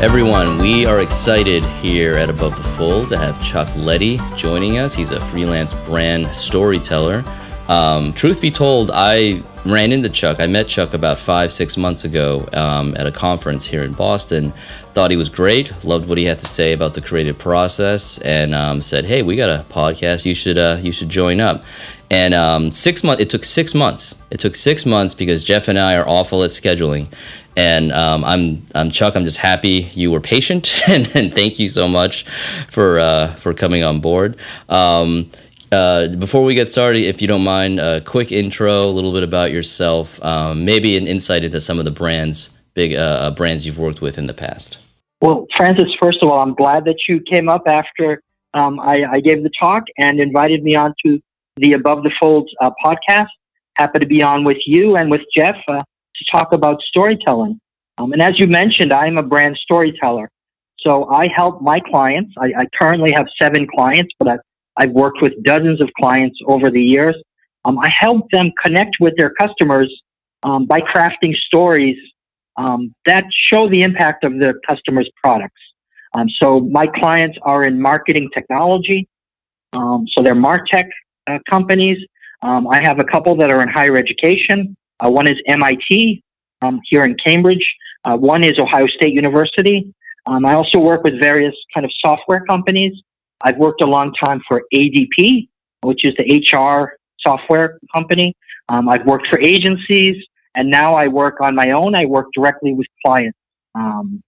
Everyone, we are excited here at Above the Fold to have Chuck Leddy joining us. He's a freelance brand storyteller. Um, truth be told, I ran into Chuck. I met Chuck about five, six months ago um, at a conference here in Boston. Thought he was great. Loved what he had to say about the creative process, and um, said, "Hey, we got a podcast. You should uh, you should join up." And um, six months. It took six months. It took six months because Jeff and I are awful at scheduling. And um, I'm, I'm Chuck. I'm just happy you were patient, and, and thank you so much for uh, for coming on board. Um, uh, before we get started, if you don't mind, a quick intro, a little bit about yourself, um, maybe an insight into some of the brands, big uh, uh, brands you've worked with in the past. Well, Francis, first of all, I'm glad that you came up after um, I, I, gave the talk and invited me on to the Above the Folds uh, podcast. Happy to be on with you and with Jeff uh, to talk about storytelling. Um, and as you mentioned, I'm a brand storyteller. So I help my clients. I, I currently have seven clients, but I've I've worked with dozens of clients over the years. Um, I help them connect with their customers um, by crafting stories um, that show the impact of their customers' products. Um, so my clients are in marketing technology. Um, so they're MarTech uh, companies. I have a couple that are in higher education. Uh, one is MIT um, here in Cambridge. Uh, one is Ohio State University. I also work with various kind of software companies. I've worked a long time for ADP, which is the HR software company. Um, I've worked for agencies, and now I work on my own. I work directly with clients. Um,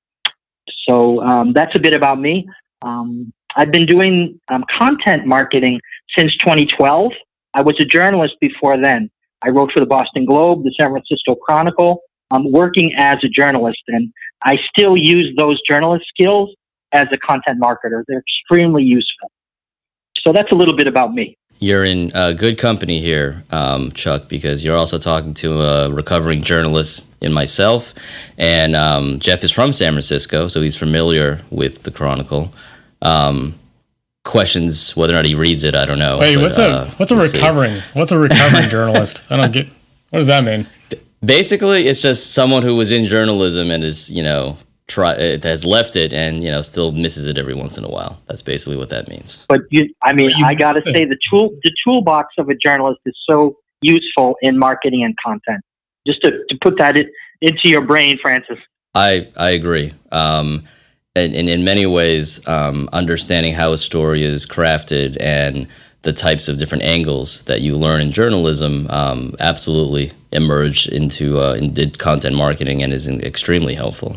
so um, that's a bit about me. Um, I've been doing um, content marketing since 2012. I was a journalist before then. I wrote for the Boston Globe, the San Francisco Chronicle. I'm working as a journalist, and I still use those journalist skills as a content marketer. They're extremely useful. So that's a little bit about me. You're in uh, good company here, um, Chuck, because you're also talking to a recovering journalist in myself. And um, Jeff is from San Francisco, so he's familiar with the Chronicle. Um, questions whether or not he reads it, I don't know. Wait, but, what's a uh, what's a recovering see. what's a recovering journalist? I don't get what does that mean? Basically, it's just someone who was in journalism and is you know try it has left it and you know still misses it every once in a while. That's basically what that means. But you, I mean, you I got to say the tool the toolbox of a journalist is so useful in marketing and content. Just to, to put that in, into your brain, Francis. I I agree. Um, and, and in many ways, um, understanding how a story is crafted and the types of different angles that you learn in journalism um, absolutely emerge into uh, in, content marketing and is extremely helpful.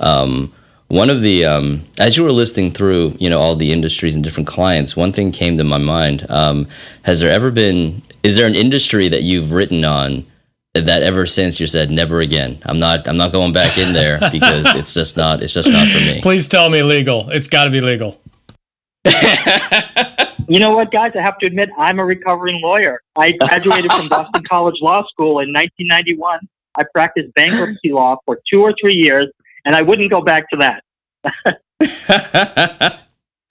Um, one of the um, as you were listing through you know all the industries and different clients one thing came to my mind um, has there ever been is there an industry that you've written on that ever since you said never again i'm not i'm not going back in there because it's just not it's just not for me please tell me legal it's got to be legal you know what guys i have to admit i'm a recovering lawyer i graduated from boston college law school in 1991 i practiced bankruptcy law for two or three years and I wouldn't go back to that.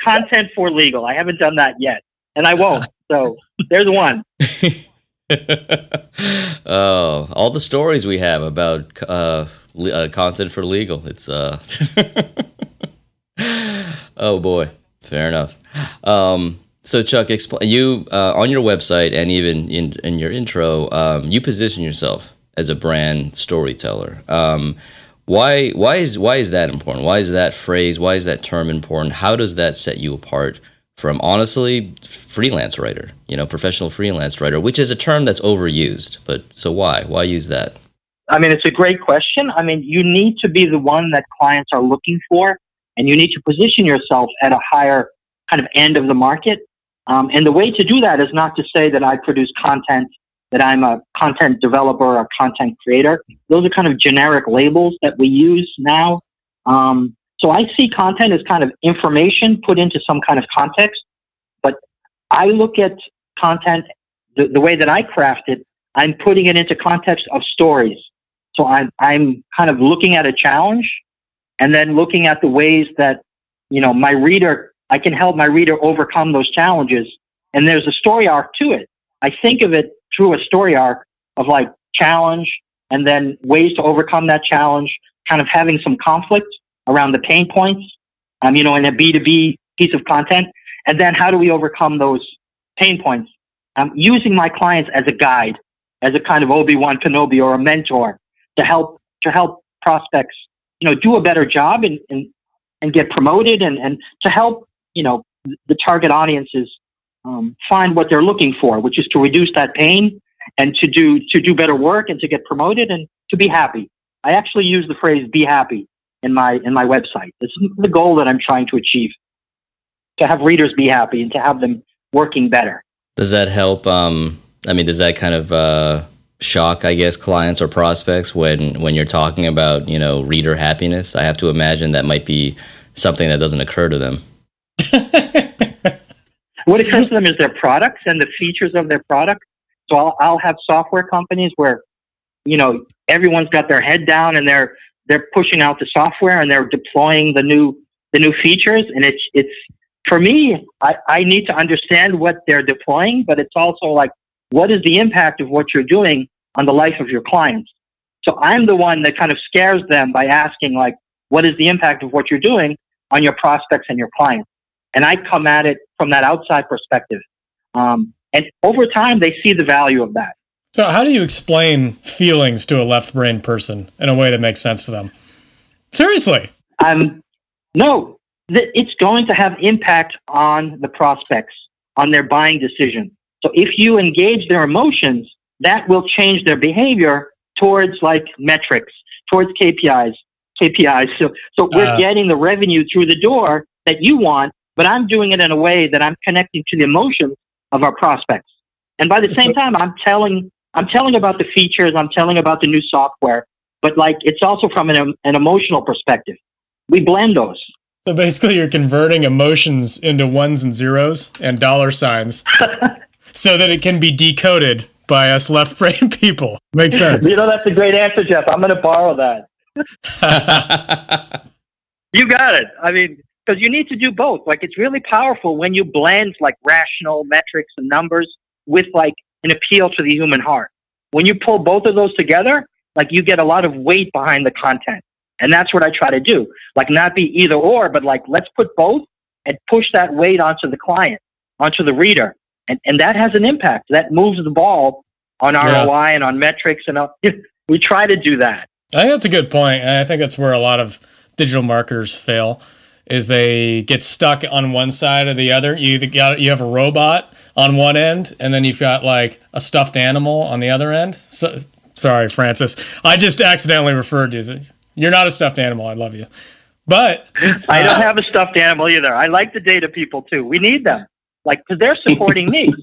Content for legal. I haven't done that yet, and I won't. So there's one. Oh, all the stories we have about uh, uh, content for legal. It's uh, oh boy, fair enough. Um, so Chuck, explain you uh, on your website and even in in your intro, um, you position yourself as a brand storyteller. Um, why why is why is that important? Why is that phrase? Why is that term important? How does that set you apart from honestly freelance writer? You know, professional freelance writer, which is a term that's overused. But so why why use that? I mean, it's a great question. I mean, you need to be the one that clients are looking for, and you need to position yourself at a higher kind of end of the market. Um, and the way to do that is not to say that I produce content that I'm a content developer or content creator. Those are kind of generic labels that we use now. Um, so I see content as kind of information put into some kind of context, but I look at content the, the way that I craft it. I'm putting it into context of stories. So I'm I'm kind of looking at a challenge, and then looking at the ways that you know my reader I can help my reader overcome those challenges. And there's a story arc to it. I think of it through a story arc of like challenge and then ways to overcome that challenge, kind of having some conflict around the pain points, um, you know, in a B2B piece of content. And then how do we overcome those pain points? Um, using my clients as a guide, as a kind of Obi-Wan Kenobi or a mentor to help, to help prospects, you know, do a better job and, and, and get promoted and, and to help, you know, the target audiences um, find what they're looking for, which is to reduce that pain and to do to do better work and to get promoted and to be happy. I actually use the phrase "be happy" in my in my website. This is the goal that I'm trying to achieve: to have readers be happy and to have them working better. Does that help? Um, I mean, does that kind of uh, shock, I guess, clients or prospects when when you're talking about you know reader happiness? I have to imagine that might be something that doesn't occur to them. what occurs to them is their products and the features of their product. So I'll, I'll have software companies where, you know, everyone's got their head down and they're they're pushing out the software and they're deploying the new the new features. And it's it's for me, I, I need to understand what they're deploying, but it's also like what is the impact of what you're doing on the life of your clients. So I'm the one that kind of scares them by asking like, what is the impact of what you're doing on your prospects and your clients? And I come at it from that outside perspective. Um, and over time, they see the value of that. So, how do you explain feelings to a left brain person in a way that makes sense to them? Seriously. Um, no, it's going to have impact on the prospects, on their buying decision. So, if you engage their emotions, that will change their behavior towards like metrics, towards KPIs, KPIs. So, so we're uh, getting the revenue through the door that you want, but I'm doing it in a way that I'm connecting to the emotions of our prospects. And by the same time, I'm telling, I'm telling about the features, I'm telling about the new software, but like it's also from an, an emotional perspective. We blend those. So basically, you're converting emotions into ones and zeros and dollar signs so that it can be decoded by us left brain people. Makes sense. You know, that's a great answer, Jeff. I'm going to borrow that. you got it. I mean, because you need to do both. Like it's really powerful when you blend like rational metrics and numbers with like an appeal to the human heart. When you pull both of those together, like you get a lot of weight behind the content. And that's what I try to do. Like not be either or, but like let's put both and push that weight onto the client, onto the reader. And, and that has an impact. That moves the ball on ROI yeah. and on metrics. And we try to do that. I think that's a good point. And I think that's where a lot of digital marketers fail is they get stuck on one side or the other. You got you have a robot on one end, and then you've got like a stuffed animal on the other end. So, sorry, Francis, I just accidentally referred to you. You're not a stuffed animal. I love you, but uh, I don't have a stuffed animal either. I like the data people too. We need them, like because they're supporting me.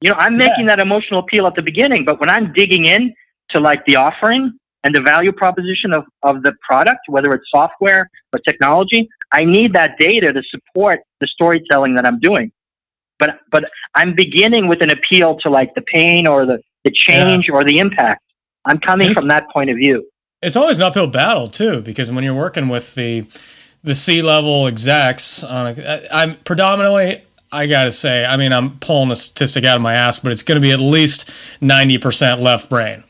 You know, I'm making yeah. that emotional appeal at the beginning, but when I'm digging in to like the offering, and the value proposition of, of the product, whether it's software or technology, I need that data to support the storytelling that I'm doing. But but I'm beginning with an appeal to like the pain or the, the change yeah. or the impact. I'm coming from that point of view. It's always an uphill battle too, because when you're working with the the C level execs, on a, I'm predominantly I gotta say, I mean, I'm pulling a statistic out of my ass, but it's going to be at least ninety percent left brain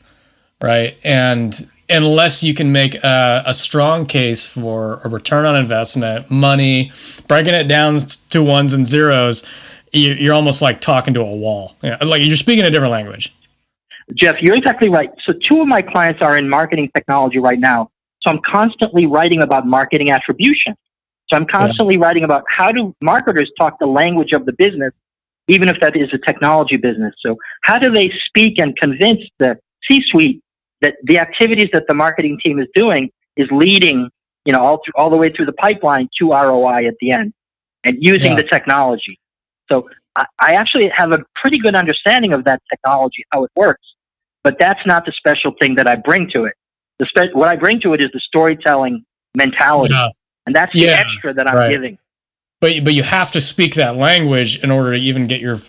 right? And unless you can make a, a, strong case for a return on investment, money, breaking it down to ones and zeros, you're almost like talking to a wall. You know, like you're speaking a different language. Jeff, you're exactly right. So, two of my clients are in marketing technology right now. So, I'm constantly writing about marketing attribution. So, I'm constantly yeah. writing about how do marketers talk the language of the business, even if that is a technology business. So, how do they speak and convince the C suite that the activities that the marketing team is doing is leading, you know, all through, all the way through the pipeline to ROI at the end, and using yeah. the technology. So I, I actually have a pretty good understanding of that technology, how it works, but that's not the special thing that I bring to it. The spe- what I bring to it is the storytelling mentality, yeah. and that's the yeah, extra that I'm right. giving. But but you have to speak that language in order to even get your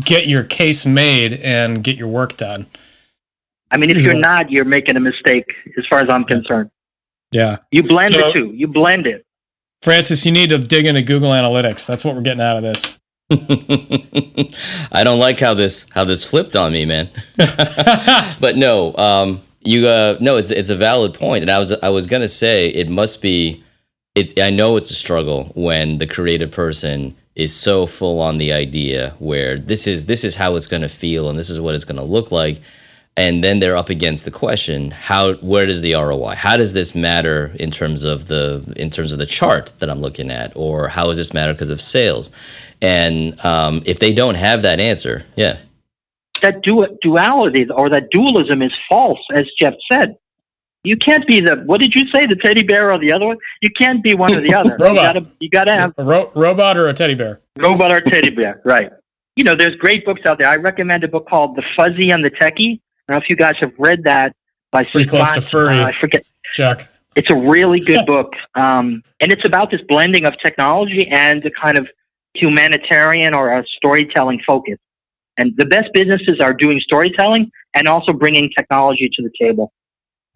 get your case made and get your work done. I mean, if you're not, you're making a mistake as far as I'm concerned. Yeah. You blend so, it too. You blend it. Francis, you need to dig into Google Analytics. That's what we're getting out of this. I don't like how this how this flipped on me, man. but no, um, you uh, no, it's it's a valid point, and I was I was gonna say it must be it's I know it's a struggle when the creative person is so full on the idea where this is this is how it's going to feel and this is what it's going to look like and then they're up against the question how where does the ROI how does this matter in terms of the in terms of the chart that I'm looking at? Or how does this matter because of sales? And um, if they don't have that answer yeah. That du- duality or that dualism is false as Jeff said. You can't be the what did you say the teddy bear or the other one? You can't be one or the other. Robot. you gotta, you gotta have a ro- robot or a teddy bear? Robot or teddy bear right. You know there's great books out there. I recommend a book called The Fuzzy and the Techie I don't know if you guys have read that by Pretty Scott, close to furry. Uh, I forget. Chuck. It's a really good book, um, and it's about this blending of technology and the kind of humanitarian or a storytelling focus. And the best businesses are doing storytelling and also bringing technology to the table.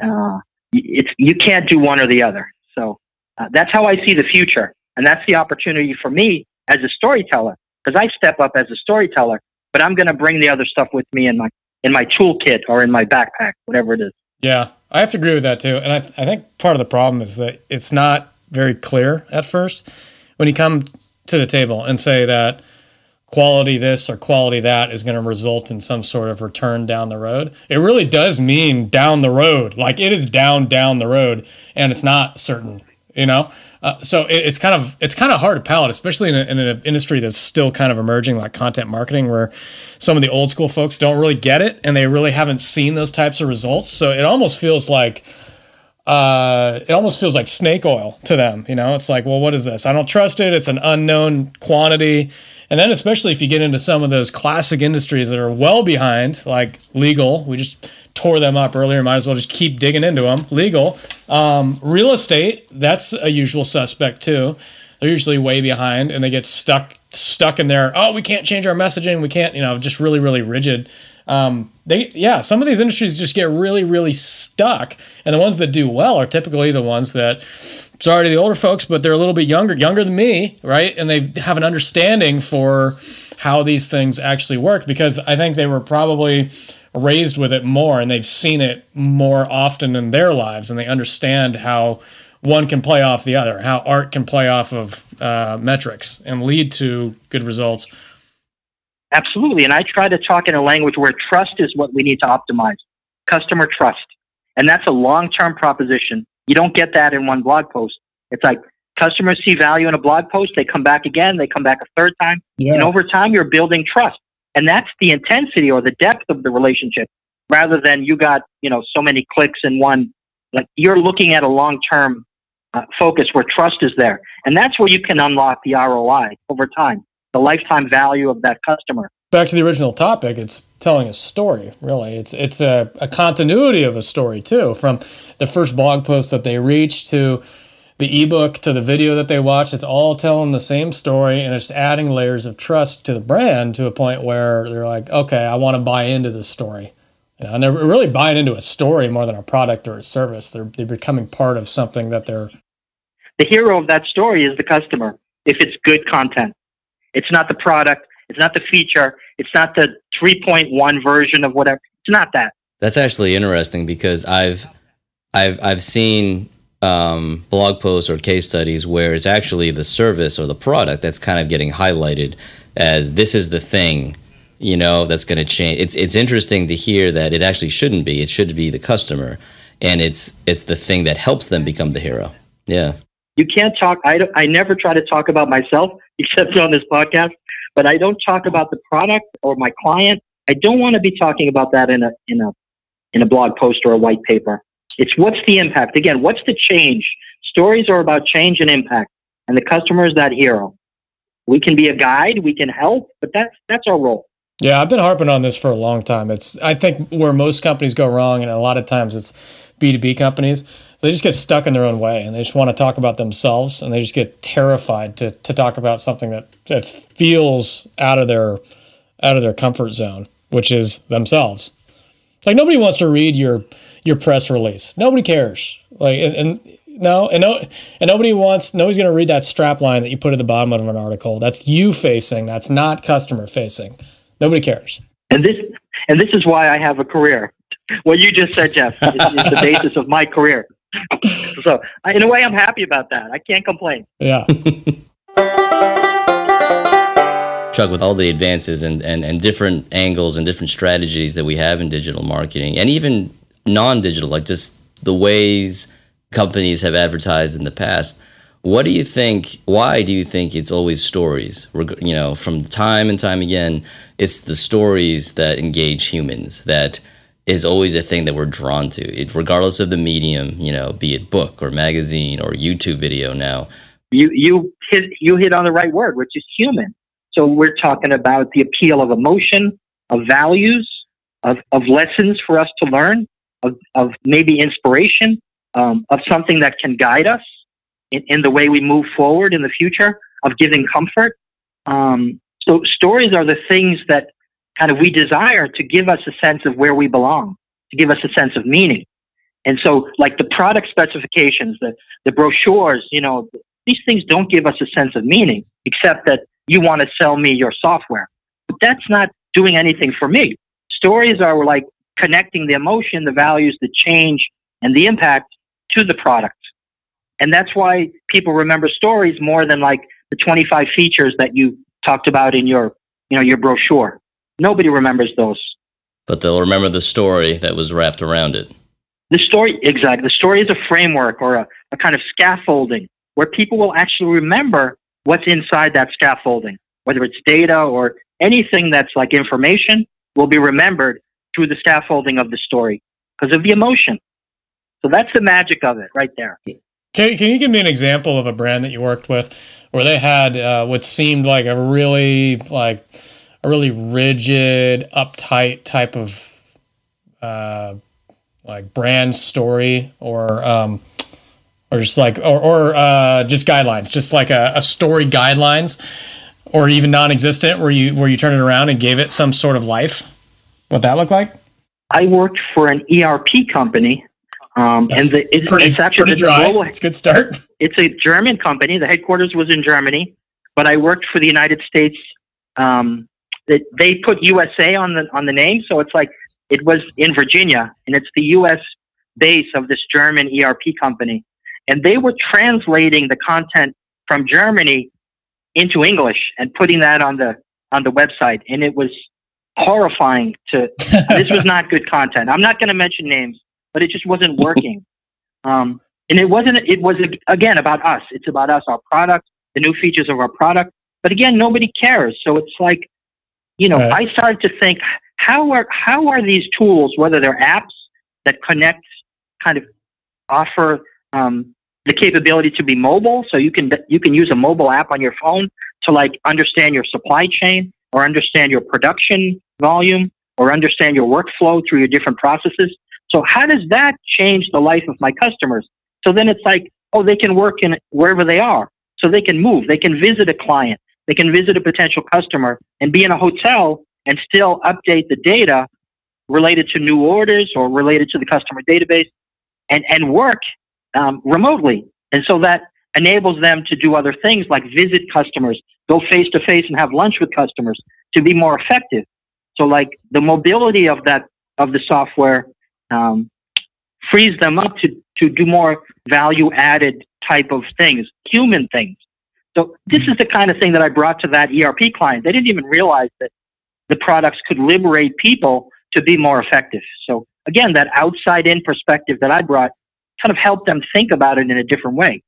Uh, it's you can't do one or the other. So uh, that's how I see the future, and that's the opportunity for me as a storyteller because I step up as a storyteller, but I'm going to bring the other stuff with me in my in my toolkit or in my backpack, whatever it is. Yeah, I have to agree with that too. And I, th- I think part of the problem is that it's not very clear at first when you come to the table and say that quality this or quality that is going to result in some sort of return down the road. It really does mean down the road. Like it is down down the road and it's not certain, you know? Uh, so it, it's kind of it's kind of hard to palate, especially in, a, in an industry that's still kind of emerging, like content marketing, where some of the old school folks don't really get it and they really haven't seen those types of results. So it almost feels like uh, it almost feels like snake oil to them. You know, it's like, well, what is this? I don't trust it. It's an unknown quantity. And then, especially if you get into some of those classic industries that are well behind, like legal, we just tore them up earlier. Might as well just keep digging into them. Legal, um, real estate, that's a usual suspect too. They're usually way behind, and they get stuck stuck in there. Oh, we can't change our messaging. We can't, you know, just really really rigid. Um, they yeah, some of these industries just get really really stuck, and the ones that do well are typically the ones that. Sorry to the older folks, but they're a little bit younger, younger than me, right? And they have an understanding for how these things actually work because I think they were probably raised with it more and they've seen it more often in their lives and they understand how one can play off the other, how art can play off of uh, metrics and lead to good results. Absolutely. And I try to talk in a language where trust is what we need to optimize customer trust. And that's a long term proposition. You don't get that in one blog post. It's like customers see value in a blog post, they come back again, they come back a third time. Yeah. And over time, you're building trust. And that's the intensity or the depth of the relationship rather than you got, you know, so many clicks in one. Like you're looking at a long term uh, focus where trust is there. And that's where you can unlock the ROI over time, the lifetime value of that customer. Back to the original topic, it's telling a story, really. It's it's a, a continuity of a story too, from the first blog post that they reach to the ebook to the video that they watch, it's all telling the same story and it's adding layers of trust to the brand to a point where they're like, okay, I want to buy into this story. You know, and they're really buying into a story more than a product or a service. They're, they're becoming part of something that they're. The hero of that story is the customer if it's good content. It's not the product, it's not the feature, it's not the 3.1 version of whatever. It's not that. That's actually interesting because I've I've I've seen um, blog posts or case studies where it's actually the service or the product that's kind of getting highlighted as this is the thing you know that's going to change. It's it's interesting to hear that it actually shouldn't be. It should be the customer. And it's it's the thing that helps them become the hero. Yeah. You can't talk i don't, i never try to talk about myself except on this podcast but i don't talk about the product or my client. I don't want to be talking about that in a in a in a blog post or a white paper it's what's the impact? Again, what's the change? Stories are about change and impact, and the customer is that hero. We can be a guide, we can help, but that's that's our role. Yeah, I've been harping on this for a long time. It's I think where most companies go wrong, and a lot of times it's B two B companies. They just get stuck in their own way, and they just want to talk about themselves, and they just get terrified to to talk about something that that feels out of their out of their comfort zone, which is themselves. Like nobody wants to read your your press release. Nobody cares. Like and, and no, and no, and nobody wants. Nobody's going to read that strap line that you put at the bottom of an article. That's you facing. That's not customer facing. Nobody cares. And this, and this is why I have a career. What you just said, Jeff, is, is the basis of my career. so in a way, I'm happy about that. I can't complain. Yeah. Chuck, with all the advances and, and, and different angles and different strategies that we have in digital marketing and even non digital, like just the ways companies have advertised in the past, what do you think? Why do you think it's always stories? You know, from time and time again, it's the stories that engage humans that is always a thing that we're drawn to, it, regardless of the medium. You know, be it book or magazine or YouTube video. Now, you you hit you hit on the right word, which is human. So we're talking about the appeal of emotion, of values, of, of lessons for us to learn, of, of maybe inspiration, um, of something that can guide us in, in, the way we move forward in the future, of giving comfort. Um, so stories are the things that kind of we desire to give us a sense of where we belong, to give us a sense of meaning. And so, like the product specifications, the, the brochures, you know, these things don't give us a sense of meaning, except that you want to sell me your software. But that's not doing anything for me. Stories are like connecting the emotion, the values, the change, and the impact to the product. And that's why people remember stories more than like the 25 features that you talked about in your, you know, your brochure. Nobody remembers those. But they'll remember the story that was wrapped around it. The story, exactly. The story is a framework or a, a kind of scaffolding where people will actually remember what's inside that scaffolding, whether it's data or anything that's like information, will be remembered through the scaffolding of the story because of the emotion. So that's the magic of it right there. Can, can you give me an example of a brand that you worked with where they had uh, what seemed like a really like a really rigid, uptight type of uh, like brand story or um, or just like or, or uh, just guidelines just like a, a story guidelines or even non-existent where you where you turn it around and gave it some sort of life what that look like? I worked for an erp company um, and the, it's, pretty, it's actually pretty dry. Global, it's a good start. It's a german company. The headquarters was in germany but i worked for the united states um, they, they put usa on the on the name so it's like it was in virginia and it's the us base of this german erp company. And they were translating the content from Germany into English and putting that on the on the website, and it was horrifying. To this was not good content. I'm not going to mention names, but it just wasn't working. Um, and it wasn't. It was again about us. It's about us, our product, the new features of our product. But again, nobody cares. So it's like, you know, right. I started to think, how are how are these tools, whether they're apps that connect, kind of offer um, the capability to be mobile. So you can you can use a mobile app on your phone to like understand your supply chain or understand your production volume or understand your workflow through your different processes. So how does that change the life of my customers? So then it's like, oh, they can work in wherever they are. So they can move. They can visit a client. They can visit a potential customer and be in a hotel and still update the data related to new orders or related to the customer database and, and work um, remotely. And so that enables them to do other things like visit customers, go face to face and have lunch with customers to be more effective. So like the mobility of that, of the software, um, frees them up to, to do more value added type of things, human things. So this is the kind of thing that I brought to that ERP client. They didn't even realize that the products could liberate people to be more effective. So again, that outside in perspective that I brought kind of helped them think about it in a different way.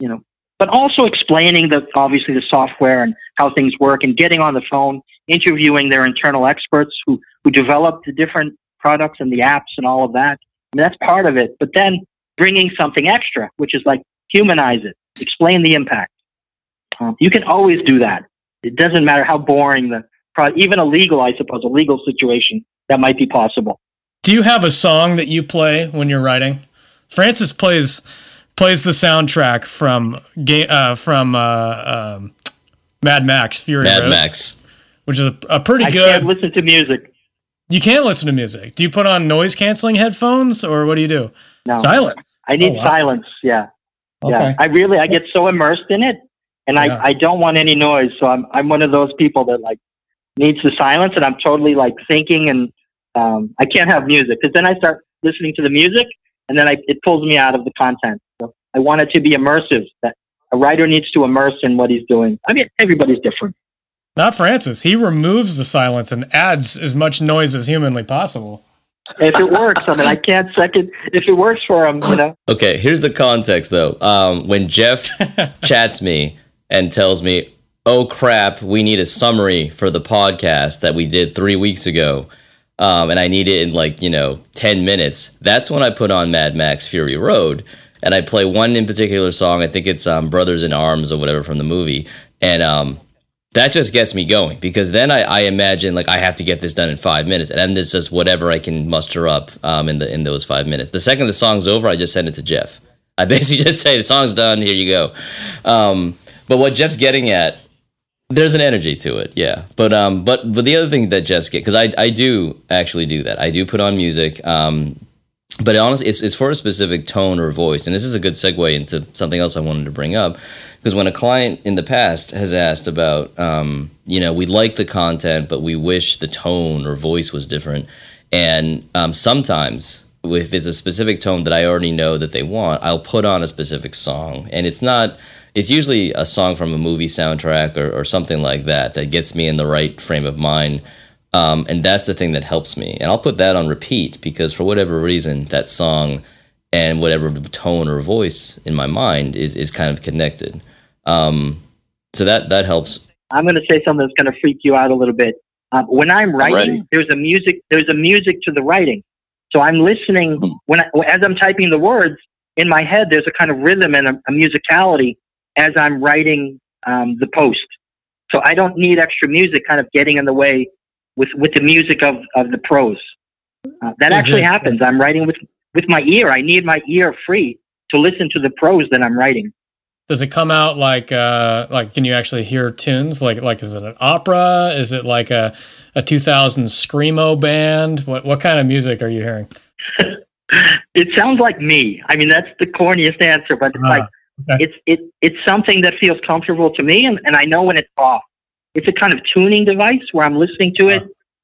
You know, but also explaining the obviously the software and how things work and getting on the phone, interviewing their internal experts who who develop the different products and the apps and all of that. I mean, that's part of it. But then bringing something extra, which is like humanize it, explain the impact. Um, you can always do that. It doesn't matter how boring the even a legal, I suppose, a legal situation that might be possible. Do you have a song that you play when you're writing? Francis plays plays the soundtrack from uh, from uh, um, Mad Max Fury Mad Road, Max, which is a, a pretty I good. Can't listen to music. You can't listen to music. Do you put on noise canceling headphones or what do you do? No. Silence. I need oh, wow. silence. Yeah. Okay. Yeah. I really I get so immersed in it and yeah. I, I don't want any noise. So I'm I'm one of those people that like needs the silence and I'm totally like thinking and um, I can't have music because then I start listening to the music and then I, it pulls me out of the content. So I want it to be immersive. That a writer needs to immerse in what he's doing. I mean, everybody's different. Not Francis. He removes the silence and adds as much noise as humanly possible. If it works, I mean, I can't second. If it works for him, you know. Okay, here's the context though. Um, when Jeff chats me and tells me, "Oh crap, we need a summary for the podcast that we did three weeks ago," um, and I need it in like you know ten minutes. That's when I put on Mad Max Fury Road, and I play one in particular song. I think it's um, Brothers in Arms or whatever from the movie, and um, that just gets me going because then I, I, imagine like I have to get this done in five minutes, and then it's just whatever I can muster up um, in the in those five minutes. The second the song's over, I just send it to Jeff. I basically just say the song's done. Here you go. Um, but what Jeff's getting at, there's an energy to it, yeah. But um, but but the other thing that Jeff's get because I I do actually do that. I do put on music. Um, but honestly, it's, it's for a specific tone or voice, and this is a good segue into something else I wanted to bring up because when a client in the past has asked about, um, you know, we like the content, but we wish the tone or voice was different. And um, sometimes, if it's a specific tone that I already know that they want, I'll put on a specific song. And it's not, it's usually a song from a movie soundtrack or, or something like that that gets me in the right frame of mind. Um, and that's the thing that helps me. And I'll put that on repeat because for whatever reason, that song and whatever tone or voice in my mind is, is kind of connected. Um, so that that helps. I'm going to say something that's going to freak you out a little bit. Um, when I'm writing, I'm there's a music there's a music to the writing. So I'm listening hmm. when I, as I'm typing the words in my head. There's a kind of rhythm and a, a musicality as I'm writing um, the post. So I don't need extra music kind of getting in the way with with the music of of the prose. Uh, that actually happens. I'm writing with with my ear. I need my ear free to listen to the prose that I'm writing does it come out like uh like can you actually hear tunes like like is it an opera is it like a a 2000 screamo band what what kind of music are you hearing it sounds like me i mean that's the corniest answer but it's uh, like okay. it's it it's something that feels comfortable to me and, and i know when it's off it's a kind of tuning device where i'm listening to it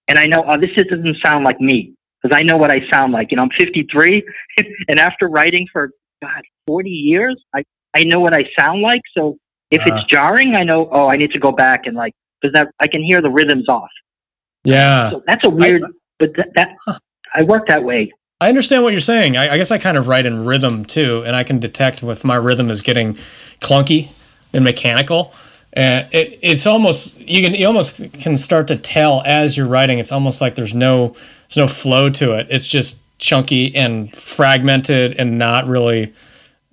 and i know oh this doesn't sound like me because i know what i sound like you know i'm 53 and after writing for god 40 years i I know what I sound like. So if uh, it's uh-huh. jarring, I know, oh, I need to go back and like, because that I can hear the rhythms off. Yeah. So that's a weird, I, but that, that huh. I work that way. I understand what you're saying. I, I, guess I kind of write in rhythm too, and I can detect if my rhythm is getting clunky and mechanical. And it, it's almost you can you almost can start to tell as you're writing. It's almost like there's no there's no flow to it. It's just chunky and fragmented and not really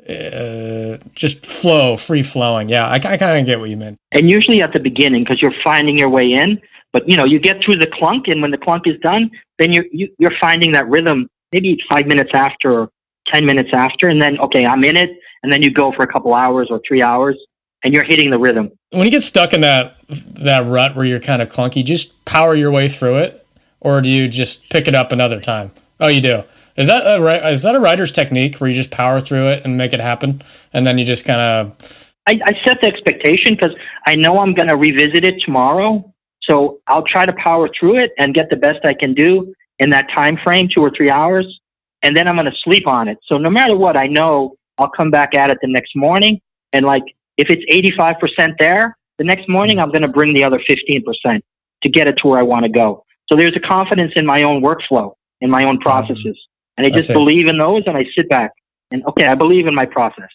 uh, just flow, free flowing. Yeah, I, I kind of get what you meant. And usually at the beginning, because you're finding your way in, but you know, you get through the clunk, and when the clunk is done, then you're you, are you are finding that rhythm. Maybe five minutes after, or ten minutes after, and then okay, I'm in it, and then you go for a couple hours or three hours, and you're hitting the rhythm. When you get stuck in that that rut where you're kind of clunky, just power your way through it, or do you just pick it up another time? Oh, you do. Is that a is that a writer's technique where you just power through it and make it happen, and then you just kind of? I, I set the expectation because I know I'm going to revisit it tomorrow, so I'll try to power through it and get the best I can do in that time frame, two or three hours, and then I'm going to sleep on it. So no matter what, I know I'll come back at it the next morning, and like if it's 85% there, the next morning I'm going to bring the other 15% to get it to where I want to go. So there's a confidence in my own workflow, in my own processes. And I just believe in those and I sit back and, okay, I believe in my process.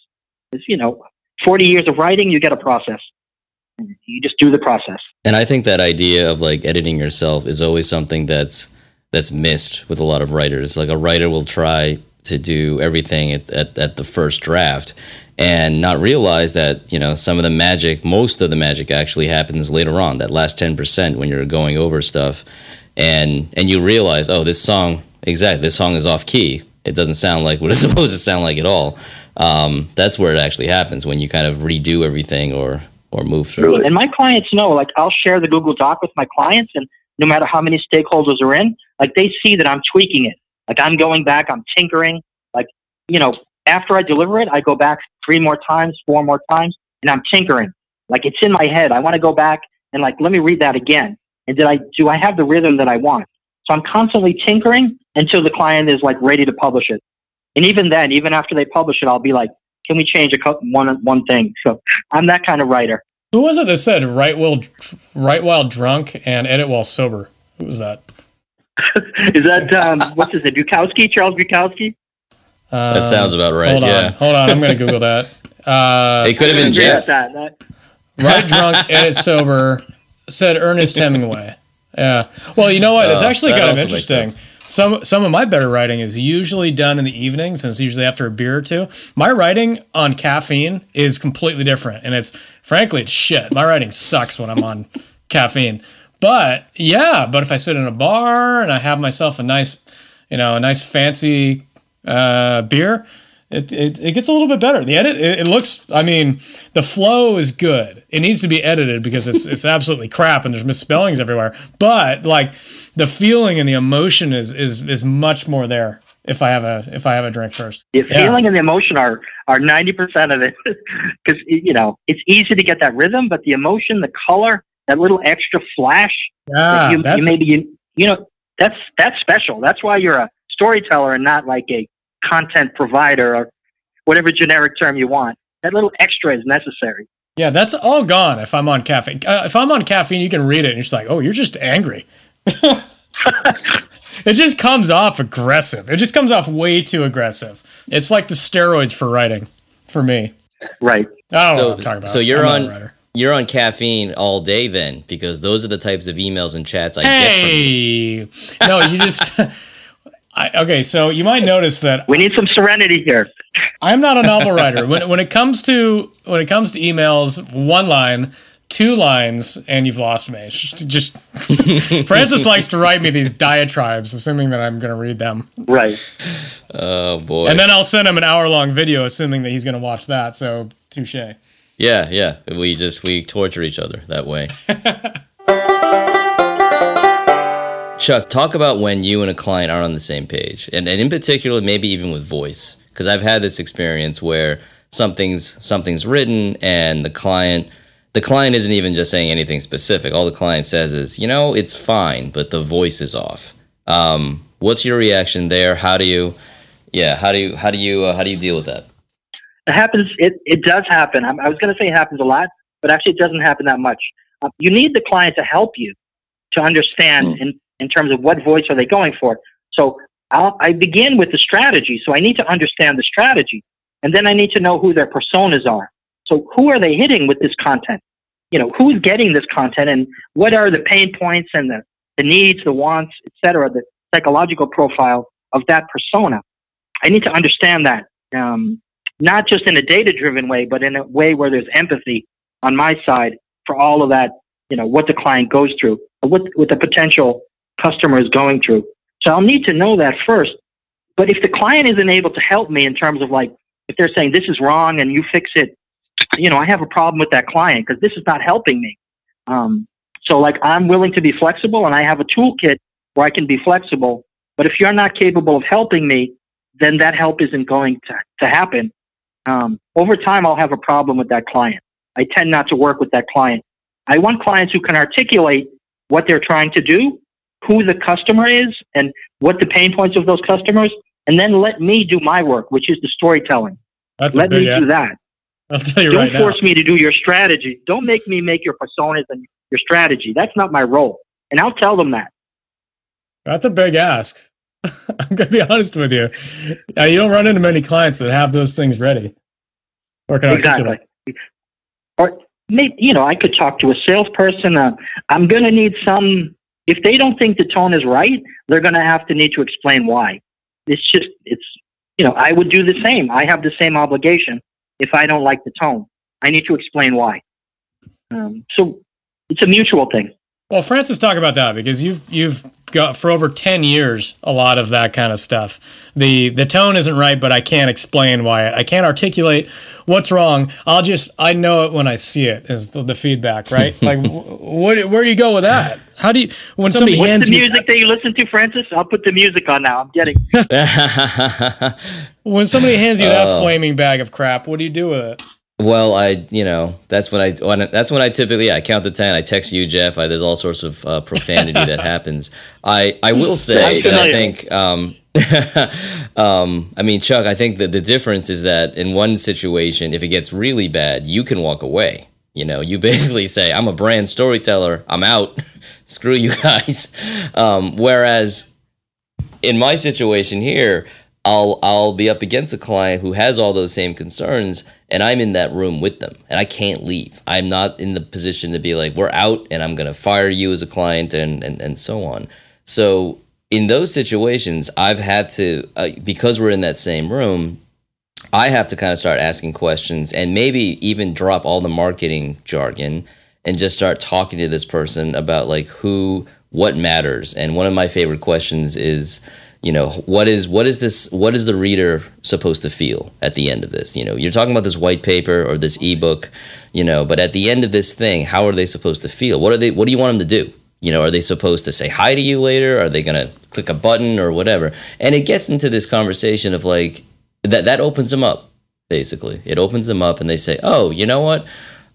It's, you know, 40 years of writing, you get a process. You just do the process. And I think that idea of like editing yourself is always something that's that's missed with a lot of writers. Like a writer will try to do everything at, at, at the first draft and not realize that you know some of the magic most of the magic actually happens later on that last 10% when you're going over stuff and and you realize oh this song exactly. This song is off key. It doesn't sound like what it's supposed to sound like at all. Um, that's where it actually happens when you kind of redo everything or or move through it. And my clients know, like I'll share the Google Doc with my clients, and no matter how many stakeholders are in, like they see that I'm tweaking it. Like I'm going back, I'm tinkering. Like you know, after I deliver it, I go back three more times, four more times, and I'm tinkering. Like it's in my head. I want to go back and like let me read that again. And did I do I have the rhythm that I want? So I'm constantly tinkering until the client is like ready to publish it. And even then, even after they publish it, I'll be like, can we change a couple, one one thing? So I'm that kind of writer. Who was it that said write while write while drunk and edit while sober? Who was that? Is that um, what's his name? Bukowski, Charles Bukowski. Uh, that sounds about right. Hold yeah. on, hold on. I'm gonna Google that. Uh, it could have been Jeff. That, that. Write drunk, edit sober. Said Ernest Hemingway. Yeah. Well, you know what? It's oh, actually kind of interesting. Some some of my better writing is usually done in the evenings, and it's usually after a beer or two. My writing on caffeine is completely different, and it's frankly it's shit. My writing sucks when I'm on caffeine. But yeah, but if I sit in a bar and I have myself a nice, you know, a nice fancy uh, beer, it, it, it, gets a little bit better. The edit, it, it, looks, I mean, the flow is good. It needs to be edited because it's, it's absolutely crap and there's misspellings everywhere. But like the feeling and the emotion is, is, is much more there if I have a, if I have a drink first. The yeah. feeling and the emotion are, are 90% of it because, you know, it's easy to get that rhythm, but the emotion, the color, that little extra flash, yeah, you, you maybe, you, you know, that's, that's special. That's why you're a storyteller and not like a content provider or whatever generic term you want. That little extra is necessary. Yeah, that's all gone if I'm on caffeine. Uh, if I'm on caffeine, you can read it and you're just like, oh, you're just angry. it just comes off aggressive. It just comes off way too aggressive. It's like the steroids for writing for me. Right. I don't so, know what I'm talking about. So you're on you're on caffeine all day then because those are the types of emails and chats I hey. get from you. no, you just I, okay, so you might notice that we need some serenity here. I'm not a novel writer. When when it comes to when it comes to emails, one line, two lines, and you've lost me. Just Francis likes to write me these diatribes, assuming that I'm going to read them. Right. Oh boy. And then I'll send him an hour long video, assuming that he's going to watch that. So touche. Yeah, yeah. We just we torture each other that way. Chuck, talk about when you and a client aren't on the same page, and, and in particular, maybe even with voice, because I've had this experience where something's something's written and the client the client isn't even just saying anything specific. All the client says is, you know, it's fine, but the voice is off. Um, what's your reaction there? How do you, yeah, how do you how do you uh, how do you deal with that? It happens. It it does happen. I, was going to say it happens a lot, but actually, it doesn't happen that much. Uh, you need the client to help you to understand mm. and in terms of what voice are they going for. So I'll, I begin with the strategy. So I need to understand the strategy, and then I need to know who their personas are. So who are they hitting with this content? You know, who's getting this content, and what are the pain points and the, the needs, the wants, etc., the psychological profile of that persona. I need to understand that, um, not just in a data-driven way, but in a way where there's empathy on my side for all of that. You know, what the client goes through, what what the potential customer is going through. So I'll need to know that first. But if the client isn't able to help me in terms of like, if they're saying this is wrong and you fix it, you know, I have a problem with that client because this is not helping me. Um, so like I'm willing to be flexible and I have a toolkit where I can be flexible. But if you're not capable of helping me, then that help isn't going to, to happen. Um, over time, I'll have a problem with that client. I tend not to work with that client. I want clients who can articulate what they're trying to do who the customer is and what the pain points of those customers, and then let me do my work, which is the storytelling. That's let me do that. I'll tell you Don't right force now. me to do your strategy. Don't make me make your personas and your strategy. That's not my role. And I'll tell them that. That's a big ask. I'm going to be honest with you. Uh, you don't run into many clients that have those things ready or can exactly. articulate. Or maybe, you know, I could talk to a salesperson. Uh, I'm going to need some if they don't think the tone is right, they're going to have to need to explain why. It's just, it's, you know, I would do the same. I have the same obligation if I don't like the tone. I need to explain why. Um, so it's a mutual thing. Well, Francis, talk about that because you've you've got for over ten years a lot of that kind of stuff. the The tone isn't right, but I can't explain why. I can't articulate what's wrong. I'll just I know it when I see it. Is the, the feedback right? like, what, where do you go with that? How do you when somebody, somebody hands What's the music you, that you listen to, Francis? I'll put the music on now. I'm getting. when somebody hands you that oh. flaming bag of crap, what do you do with it? Well, I, you know, that's when I, when, that's when I typically, yeah, I count to 10. I text you, Jeff. I, there's all sorts of uh, profanity that happens. I, I will say that I think, um, um, I mean, Chuck, I think that the difference is that in one situation, if it gets really bad, you can walk away. You know, you basically say, I'm a brand storyteller, I'm out, screw you guys. Um, whereas in my situation here, I'll I'll be up against a client who has all those same concerns and I'm in that room with them and I can't leave. I'm not in the position to be like, we're out and I'm gonna fire you as a client and and, and so on. So in those situations, I've had to uh, because we're in that same room, I have to kind of start asking questions and maybe even drop all the marketing jargon and just start talking to this person about like who what matters. And one of my favorite questions is, you know, what is what is this what is the reader supposed to feel at the end of this? You know, you're talking about this white paper or this ebook, you know, but at the end of this thing, how are they supposed to feel? What are they what do you want them to do? You know, are they supposed to say hi to you later? Are they going to click a button or whatever? And it gets into this conversation of like that that opens them up basically. It opens them up and they say, "Oh, you know what?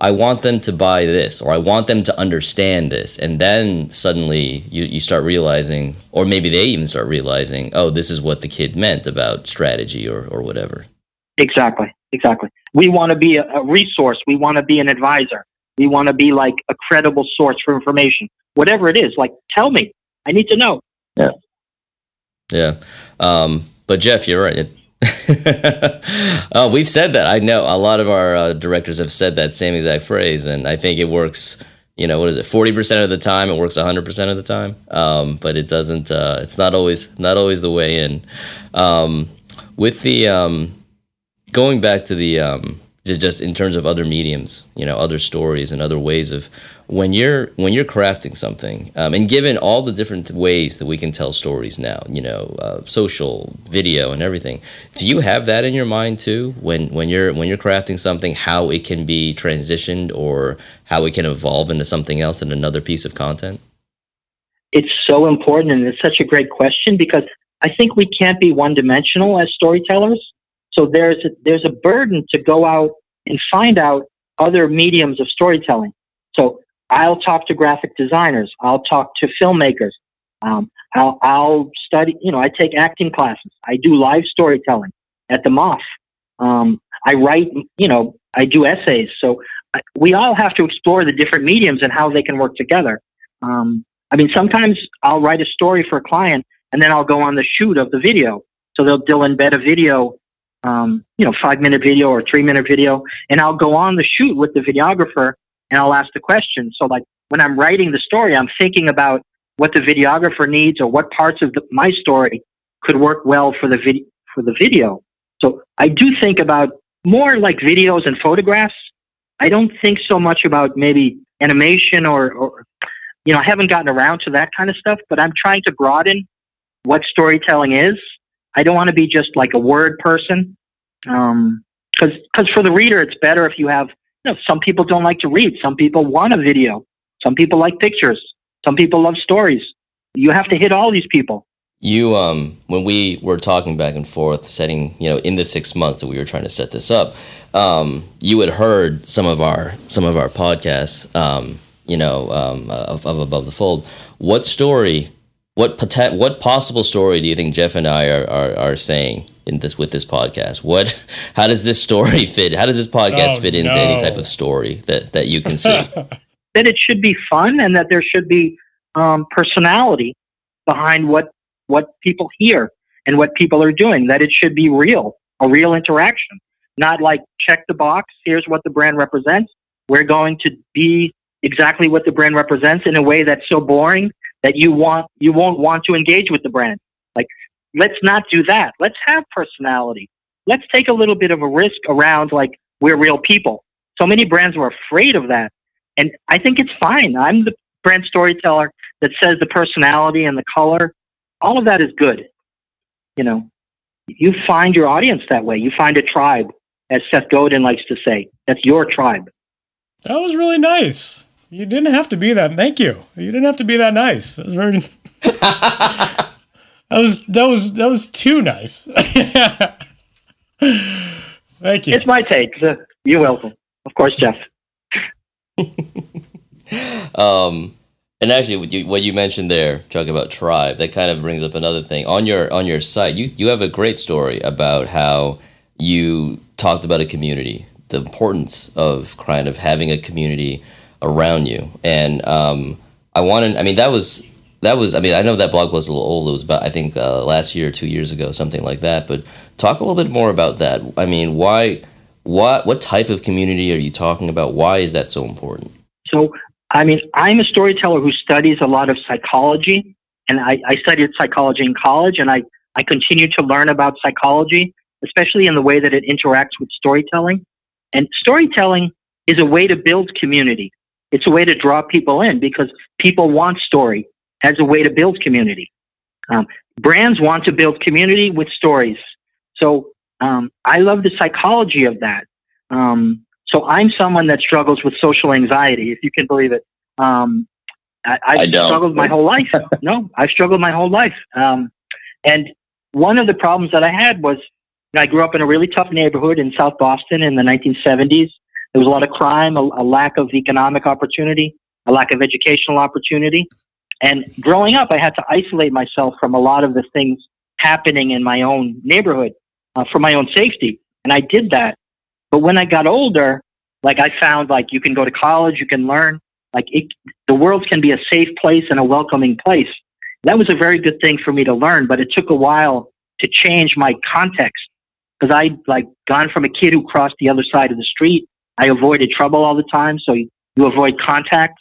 I want them to buy this or I want them to understand this." And then suddenly you you start realizing or maybe they even start realizing, "Oh, this is what the kid meant about strategy or or whatever." Exactly. Exactly. We want to be a, a resource. We want to be an advisor. We want to be like a credible source for information whatever it is. Like, tell me. I need to know. Yeah. Yeah. Um, but Jeff, you're right. Uh, we've said that. I know a lot of our uh, directors have said that same exact phrase, and I think it works. You know, what is it? Forty percent of the time, it works hundred percent of the time. Um, but it doesn't. Uh, it's not always not always the way in. Um, with the um, going back to the um, just in terms of other mediums, you know, other stories and other ways of when you're when you're crafting something, um, and given all the different ways that we can tell stories now, you know, uh, social, video, and everything, do you have that in your mind too? When when you're when you're crafting something, how it can be transitioned or how it can evolve into something else in another piece of content? It's so important, and it's such a great question because I think we can't be one dimensional as storytellers. So there's a, there's a burden to go out and find out other mediums of storytelling. So I'll talk to graphic designers. I'll talk to filmmakers. Um, I'll, I'll, study, you know, I take acting classes. I do live storytelling at the Moth. Um, I write, you know, I do essays. So I, we all have to explore the different mediums and how they can work together. Um, I mean, sometimes I'll write a story for a client and then I'll go on the shoot of the video. So they'll, they'll embed a video, um, you know, five minute video or three minute video, and I'll go on the shoot with the videographer and I'll ask the question. So, like when I'm writing the story, I'm thinking about what the videographer needs or what parts of the, my story could work well for the video. For the video, so I do think about more like videos and photographs. I don't think so much about maybe animation or, or you know, I haven't gotten around to that kind of stuff. But I'm trying to broaden what storytelling is. I don't want to be just like a word person, um, because for the reader, it's better if you have you know, some people don't like to read. Some people want a video. Some people like pictures. Some people love stories. You have to hit all these people. You, um, when we were talking back and forth, setting, you know, in the six months that we were trying to set this up, um, you had heard some of our some of our podcasts, um, you know, um, of, of Above the Fold. What story, what poten- what possible story do you think Jeff and I are, are, are saying in this with this podcast? What how does this story fit? How does this podcast oh, fit into no. any type of story that that you can see? that it should be fun and that there should be um, personality behind what what people hear and what people are doing. That it should be real, a real interaction, not like check the box. Here's what the brand represents. We're going to be exactly what the brand represents in a way that's so boring that you want you won't want to engage with the brand. Like let's not do that. Let's have personality. Let's take a little bit of a risk around like we're real people. So many brands were afraid of that. And I think it's fine. I'm the brand storyteller that says the personality and the color, all of that is good. You know, you find your audience that way. You find a tribe, as Seth Godin likes to say. That's your tribe. That was really nice. You didn't have to be that. Thank you. You didn't have to be that nice. That was very. That was that was that was too nice. Thank you. It's my take. So you're welcome. Of course, Jeff. um, And actually, what you, what you mentioned there, talking about tribe, that kind of brings up another thing. On your on your site, you you have a great story about how you talked about a community, the importance of kind of having a community around you. And um, I wanted, I mean, that was that was, I mean, I know that blog was a little old. It was about, I think, uh, last year two years ago, something like that. But talk a little bit more about that. I mean, why, what, what type of community are you talking about? Why is that so important? So I mean, I'm a storyteller who studies a lot of psychology, and I, I studied psychology in college, and I, I continue to learn about psychology, especially in the way that it interacts with storytelling. And storytelling is a way to build community. It's a way to draw people in because people want story as a way to build community. Um, brands want to build community with stories. So um, I love the psychology of that. Um, so I'm someone that struggles with social anxiety, if you can believe it. Um, I, I've I struggled my whole life. no, I've struggled my whole life. Um, and one of the problems that I had was I grew up in a really tough neighborhood in South Boston in the 1970s. There was a lot of crime, a, a lack of economic opportunity, a lack of educational opportunity. And growing up, I had to isolate myself from a lot of the things happening in my own neighborhood uh, for my own safety. And I did that. But when I got older, like I found like you can go to college, you can learn, like it, the world can be a safe place and a welcoming place. That was a very good thing for me to learn, but it took a while to change my context because I'd like gone from a kid who crossed the other side of the street. I avoided trouble all the time, so you, avoid contact.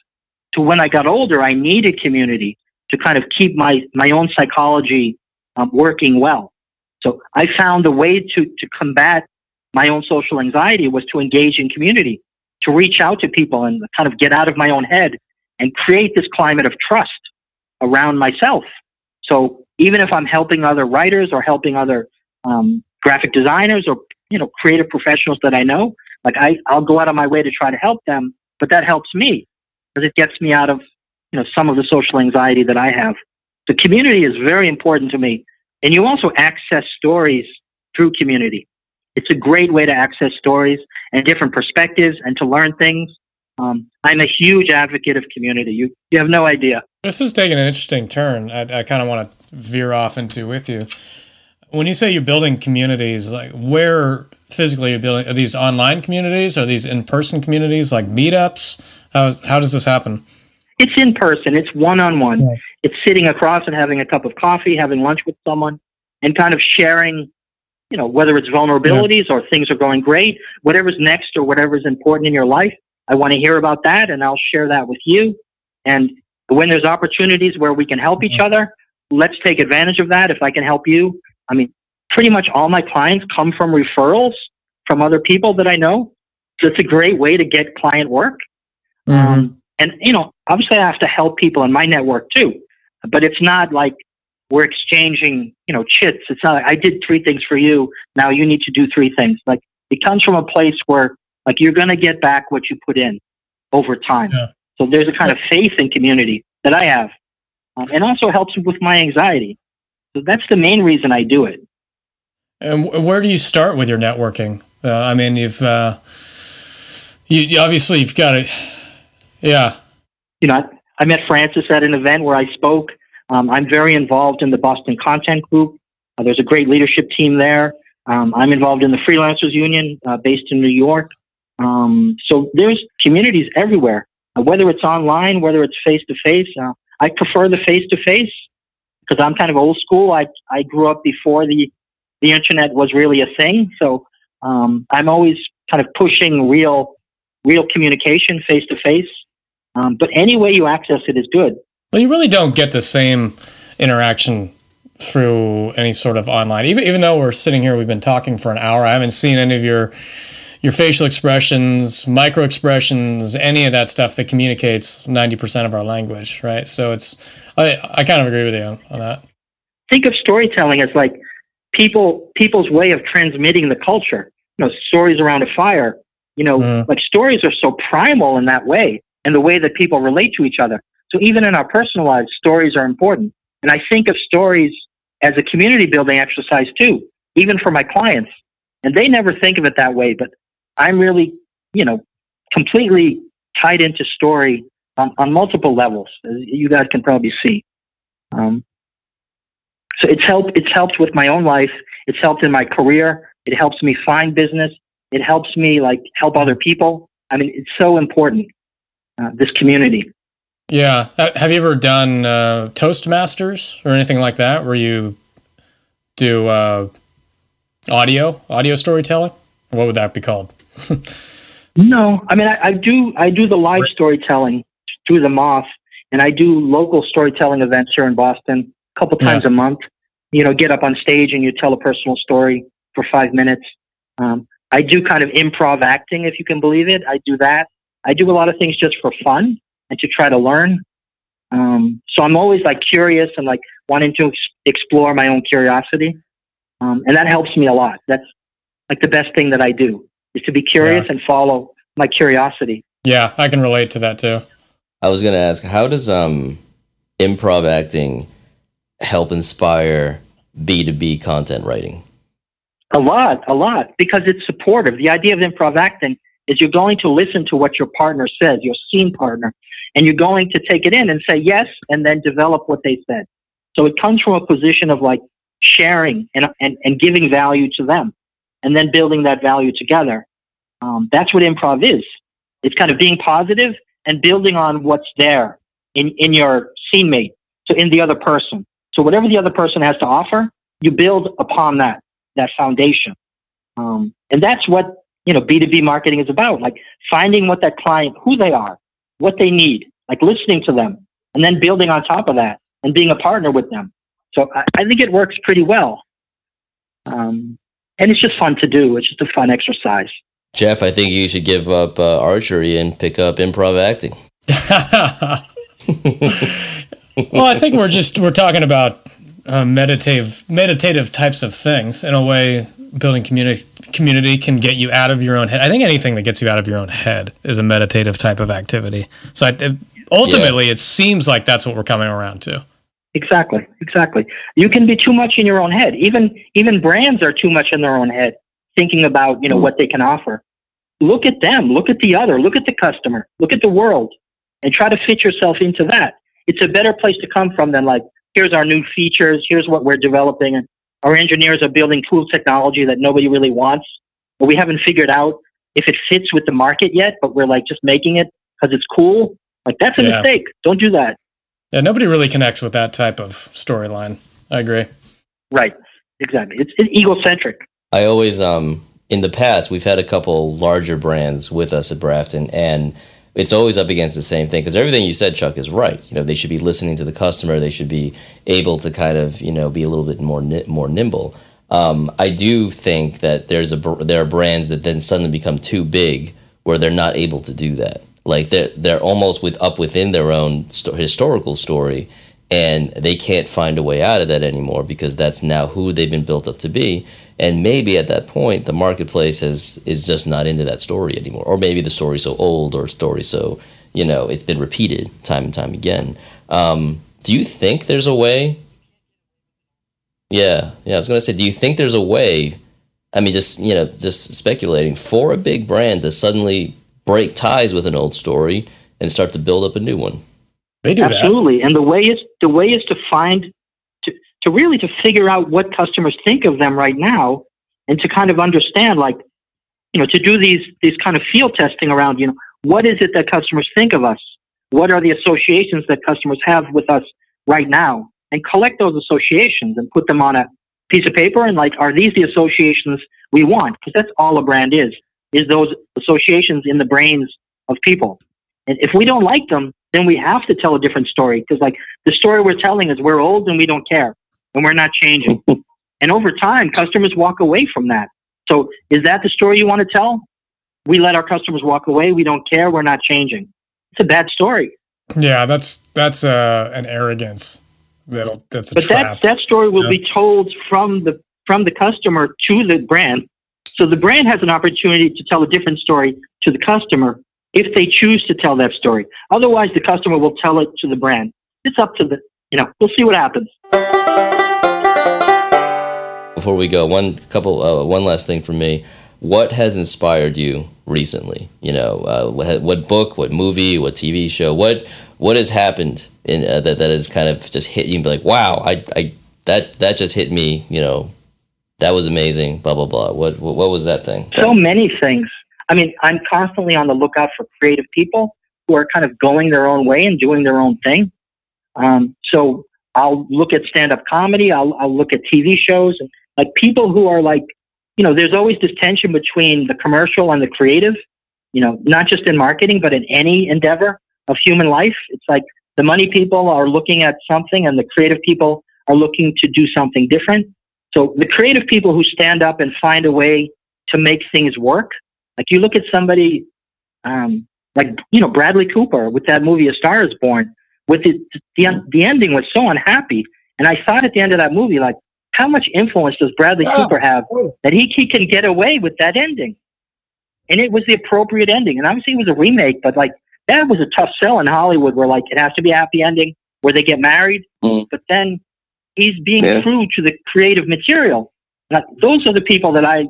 To when I got older, I needed community to kind of keep my my own psychology um, working well. So I found a way to to combat my own social anxiety was to engage in community, to reach out to people and kind of get out of my own head and create this climate of trust around myself. So even if I'm helping other writers or helping other um, graphic designers or you know creative professionals that I know, like I, I'll go out of my way to try to help them, but that helps me because it gets me out of you know some of the social anxiety that I have. The community is very important to me, and you also access stories through community. It's a great way to access stories and different perspectives and to learn things. Um, I'm a huge advocate of community. You, you have no idea. This is taking an interesting turn. I, I kind of want to veer off into with you. When you say you're building communities, like where physically building, are these online communities? Are these in person communities like meetups? How's, how does this happen? It's in person. It's one on one. It's sitting across and having a cup of coffee, having lunch with someone, and kind of sharing you know, whether it's vulnerabilities yeah. or things are going great, whatever's next or whatever's important in your life, I want to hear about that and I'll share that with you. And when there's opportunities where we can help each mm-hmm. other, let's take advantage of that. If I can help you, I mean, pretty much all my clients come from referrals from other people that I know. So it's a great way to get client work. Mm-hmm. Um, and, you know, obviously I have to help people in my network too, but it's not like we're exchanging, you know, chits. It's not like I did three things for you. Now you need to do three things. Like it comes from a place where like you're going to get back what you put in over time. Yeah. So there's a kind of faith in community that I have, um, and also helps with my anxiety. So that's the main reason I do it. And where do you start with your networking? Uh, I mean, you've uh, you, obviously you've got it. Yeah. You know, I, I met Francis at an event where I spoke um, I'm very involved in the Boston Content Group. Uh, there's a great leadership team there. Um, I'm involved in the Freelancers Union uh, based in New York. Um, so there's communities everywhere, uh, whether it's online, whether it's face to face. I prefer the face to face because I'm kind of old school. I, I grew up before the, the internet was really a thing. So um, I'm always kind of pushing real, real communication face to face. But any way you access it is good. Well, you really don't get the same interaction through any sort of online. Even even though we're sitting here, we've been talking for an hour. I haven't seen any of your your facial expressions, micro expressions, any of that stuff that communicates ninety percent of our language, right? So it's I I kind of agree with you on, on that. Think of storytelling as like people people's way of transmitting the culture. You know, stories around a fire. You know, mm. like stories are so primal in that way, and the way that people relate to each other. So even in our personal lives, stories are important. And I think of stories as a community building exercise too, even for my clients. And they never think of it that way, but I'm really, you know, completely tied into story on, on multiple levels, as you guys can probably see. Um, so it's helped. It's helped with my own life. It's helped in my career. It helps me find business. It helps me like help other people. I mean, it's so important. Uh, this community. Yeah. Have you ever done uh, Toastmasters or anything like that, where you do uh, audio audio storytelling? What would that be called? no, I mean I, I, do I do the live storytelling through the Moth, and I do local storytelling events here in Boston a couple times yeah. a month. You know, get up on stage and you tell a personal story for five minutes. Um, I do kind of improv acting, if you can believe it. I do that. I do a lot of things just for fun and to try to learn. Um, so I'm always like curious and like wanting to ex- explore my own curiosity. Um, and that helps me a lot. That's like the best thing that I do is to be curious yeah. and follow my curiosity. Yeah, I can relate to that too. I was going to ask, how does um, improv acting help inspire B2B content writing? A lot, a lot, because it's supportive. The idea of improv acting is you're going to listen to what your partner says, your scene partner, and you're going to take it in and say yes, and then develop what they said. So it comes from a position of like sharing and, and, and giving value to them and then building that value together. Um, that's what improv is. It's kind of being positive and building on what's there in, in your scene mate, so in the other person. So whatever the other person has to offer, you build upon that, that foundation. Um, and that's what you know, B2B marketing is about, like finding what that client, who they are, what they need, like listening to them, and then building on top of that and being a partner with them. So I, I think it works pretty well. Um, and it's just fun to do. It's just a fun exercise. Jeff, I think you should give up uh, archery and pick up improv acting. well, I think we're just we're talking about uh, meditative meditative types of things in a way. Building community community can get you out of your own head. I think anything that gets you out of your own head is a meditative type of activity. So I, ultimately, yeah. it seems like that's what we're coming around to. Exactly, exactly. You can be too much in your own head. Even even brands are too much in their own head, thinking about you know what they can offer. Look at them. Look at the other. Look at the customer. Look at the world, and try to fit yourself into that. It's a better place to come from than like here's our new features. Here's what we're developing, and our engineers are building cool technology that nobody really wants, but we haven't figured out if it fits with the market yet. But we're like just making it because it's cool. Like that's a yeah. mistake. Don't do that. Yeah, nobody really connects with that type of storyline. I agree. Right. Exactly. It's, it's egocentric. I always um in the past we've had a couple larger brands with us at Brafton and it's always up against the same thing because everything you said, Chuck, is right. You know, they should be listening to the customer. They should be able to kind of you know be a little bit more more nimble. Um, I do think that there's a there are brands that then suddenly become too big where they're not able to do that. Like they're they're almost with up within their own sto- historical story, and they can't find a way out of that anymore because that's now who they've been built up to be and maybe at that point the marketplace has is just not into that story anymore. Or maybe the story's so old or story so you know it's been repeated time and time again. Um, do you think there's a way? Yeah yeah i was going to say do you think there's a way i mean just you know just speculating for a big brand to suddenly break ties with an old story and start to build up a new one? They do absolutely. That. and the way is the way is to find to really to figure out what customers think of them right now and to kind of understand like you know to do these these kind of field testing around you know what is it that customers think of us? What are the associations that customers have with us right now? And collect those associations and put them on a piece of paper and like are these the associations we want? Because that's all a brand is is those associations in the brains of people. And if we don't like them then we have to tell a different story because like the story we're telling is we're old and we don't care and we're not changing. and over time, customers walk away from that. So is that the story you want to tell? We let our customers walk away. We don't care. We're not changing. It's a bad story. Yeah, that's that's uh, an arrogance. That'll that's a but trap. that that story will yeah. be told from the from the customer to the brand. So the brand has an opportunity to tell a different story to the customer if they choose to tell that story. Otherwise, the customer will tell it to the brand. It's up to the you know. We'll see what happens before we go, one couple, uh, one last thing for me. what has inspired you recently? You know, uh, what, book, what movie, what TV show, what what has happened in uh, that that has kind of just hit you and be like, wow, I, I that that just hit me. You know, that was amazing. Blah blah blah. What what, what was that thing? So many things. I mean, I'm constantly on the lookout for creative people who are kind of going their own way and doing their own thing. Um, so I'll look at stand up comedy. I'll, I'll look at TV shows and like people who are like, you know, there's always this tension between the commercial and the creative, you know, not just in marketing, but in any endeavor of human life. It's like the money people are looking at something and the creative people are looking to do something different. So the creative people who stand up and find a way to make things work, like you look at somebody um, like you know Bradley Cooper with that movie A Star Is Born. With it, the the ending was so unhappy, and I thought at the end of that movie, like, how much influence does Bradley oh, Cooper have that he, he can get away with that ending? And it was the appropriate ending, and obviously it was a remake, but like that was a tough sell in Hollywood, where like it has to be a happy ending, where they get married, mm. but then he's being yeah. true to the creative material. Like, those are the people that I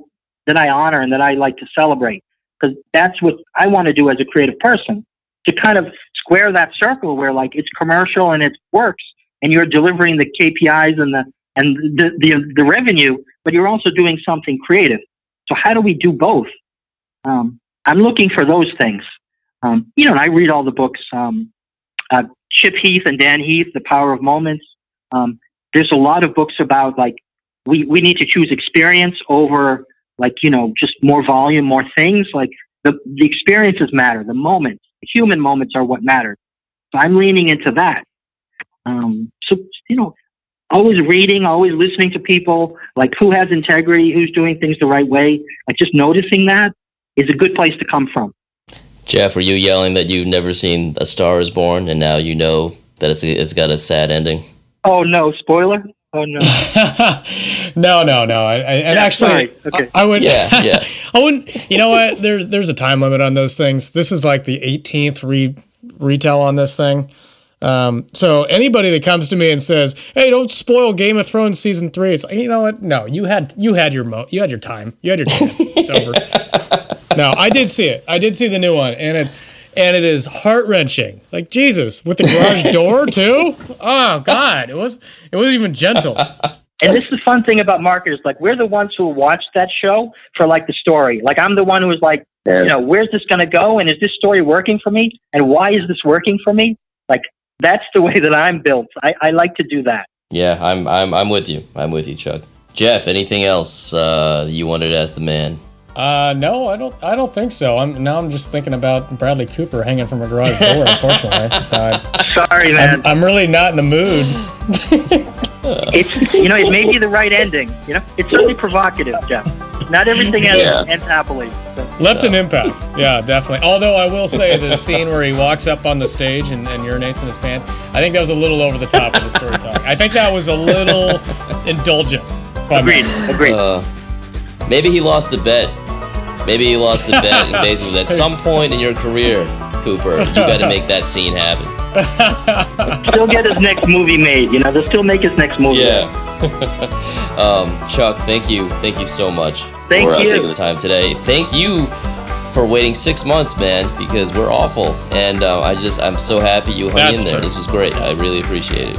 that I honor and that I like to celebrate because that's what I want to do as a creative person to kind of square that circle where like it's commercial and it works and you're delivering the KPIs and the and the the, the revenue, but you're also doing something creative. So how do we do both? Um, I'm looking for those things. Um, you know, and I read all the books. Um, uh, Chip Heath and Dan Heath, The Power of Moments. Um, there's a lot of books about like we, we need to choose experience over like you know just more volume more things like the, the experiences matter the moments the human moments are what matter so i'm leaning into that um, so you know always reading always listening to people like who has integrity who's doing things the right way like just noticing that is a good place to come from jeff were you yelling that you've never seen a star is born and now you know that it's, it's got a sad ending oh no spoiler Oh no! no, no, no. I, I and yeah, actually, okay. I, I would. Yeah, yeah. I wouldn't. You know what? There's there's a time limit on those things. This is like the 18th re retail on this thing. Um, so anybody that comes to me and says, "Hey, don't spoil Game of Thrones season three, it's like, you know what? No, you had you had your mo, you had your time, you had your chance. it's over. No, I did see it. I did see the new one, and it and it is heart wrenching. Like Jesus, with the garage door too. Oh God, it was it wasn't even gentle. And this is the fun thing about marketers. Like we're the ones who watch that show for like the story. Like I'm the one who was like, yeah. you know, where's this going to go? And is this story working for me? And why is this working for me? Like that's the way that I'm built. I, I like to do that. Yeah, I'm I'm I'm with you. I'm with you, Chuck. Jeff, anything else uh, you wanted to ask the man? Uh, no, I don't. I don't think so. I'm now. I'm just thinking about Bradley Cooper hanging from a garage door. unfortunately, so I, sorry, man. I'm, I'm, really not in the mood. it's you know it may be the right ending. You know, it's certainly provocative, Jeff. Not everything ends, yeah. ends happily. So. Left an impact. Yeah, definitely. Although I will say the scene where he walks up on the stage and, and urinates in his pants, I think that was a little over the top of the storytelling. I think that was a little indulgent. Agreed. Agreed. Uh, maybe he lost a bet Maybe he lost a bet, and basically, at some point in your career, Cooper, you got to make that scene happen. still get his next movie made. You know, they'll still make his next movie. Yeah. um, Chuck, thank you, thank you so much thank for uh, taking the time today. Thank you for waiting six months, man, because we're awful, and uh, I just I'm so happy you hung That's in there. True. This was great. I really appreciate it.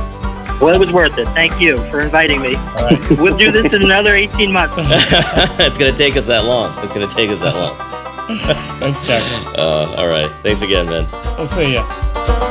Well, it was worth it. Thank you for inviting me. Right. we'll do this in another 18 months. it's going to take us that long. It's going to take us that long. Thanks, Jack. Uh, all right. Thanks again, man. I'll see you.